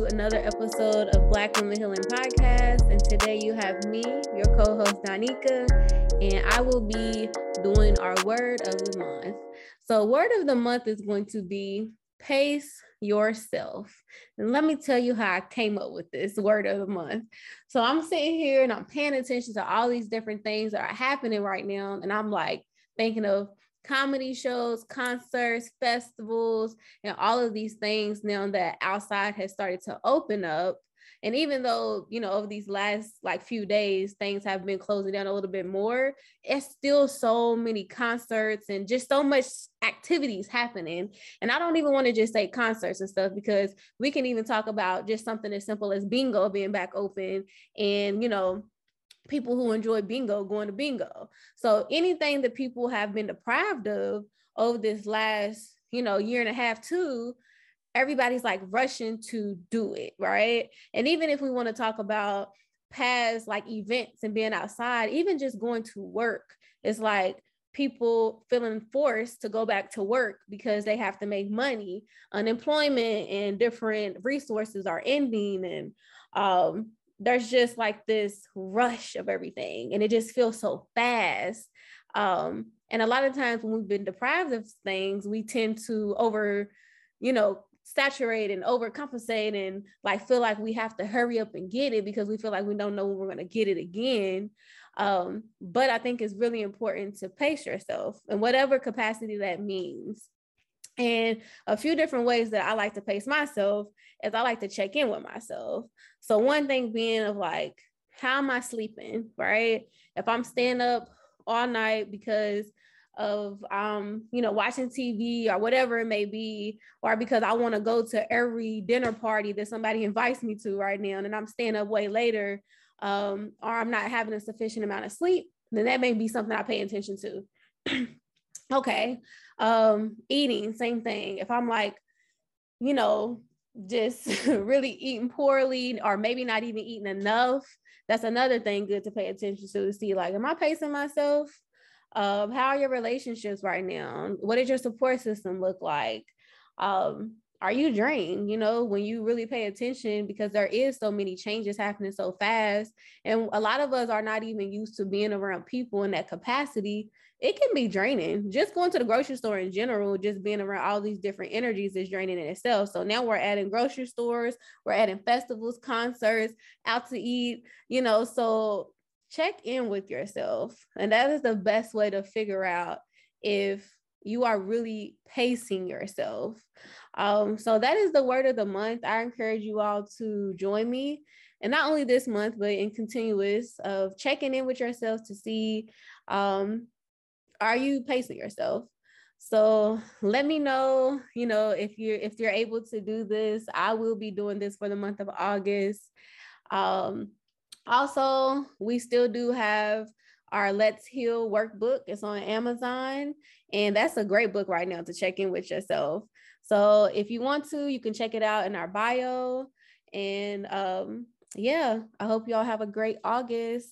another episode of Black Women Healing Podcast. And today you have me, your co host, Donika, and I will be doing our word of the month. So, word of the month is going to be pace yourself. And let me tell you how I came up with this word of the month. So, I'm sitting here and I'm paying attention to all these different things that are happening right now. And I'm like thinking of comedy shows, concerts, festivals, and all of these things now that outside has started to open up. And even though, you know, over these last like few days, things have been closing down a little bit more, it's still so many concerts and just so much activities happening. And I don't even want to just say concerts and stuff because we can even talk about just something as simple as bingo being back open and, you know, people who enjoy bingo going to bingo. So anything that people have been deprived of over this last, you know, year and a half too, everybody's like rushing to do it, right? And even if we want to talk about past like events and being outside, even just going to work, it's like people feeling forced to go back to work because they have to make money. Unemployment and different resources are ending and um there's just like this rush of everything and it just feels so fast. Um and a lot of times when we've been deprived of things we tend to over you know saturate and overcompensate and like feel like we have to hurry up and get it because we feel like we don't know when we're going to get it again. Um but i think it's really important to pace yourself in whatever capacity that means and a few different ways that I like to pace myself is I like to check in with myself. So one thing being of like, how am I sleeping? Right. If I'm staying up all night because of um, you know, watching TV or whatever it may be, or because I want to go to every dinner party that somebody invites me to right now, and I'm staying up way later, um, or I'm not having a sufficient amount of sleep, then that may be something I pay attention to. okay. Um eating same thing. If i'm like you know just really eating poorly or maybe not even eating enough that's another thing good to pay attention to to see like am i pacing myself? Um how are your relationships right now? What does your support system look like? Um are you drained you know when you really pay attention because there is so many changes happening so fast and a lot of us are not even used to being around people in that capacity it can be draining. Just going to the grocery store in general just being around all these different energies is draining in itself. So now we're adding grocery stores we're adding festivals concerts out to eat you know so check in with yourself and that is the best way to figure out if you are really pacing yourself. Um, so that is the word of the month. I encourage you all to join me, and not only this month, but in continuous of checking in with yourself to see, um, are you pacing yourself? So let me know, you know, if you're if you're able to do this. I will be doing this for the month of August. Um, also, we still do have our Let's Heal workbook. It's on Amazon, and that's a great book right now to check in with yourself. So if you want to, you can check it out in our bio. And um, yeah, I hope y'all have a great August.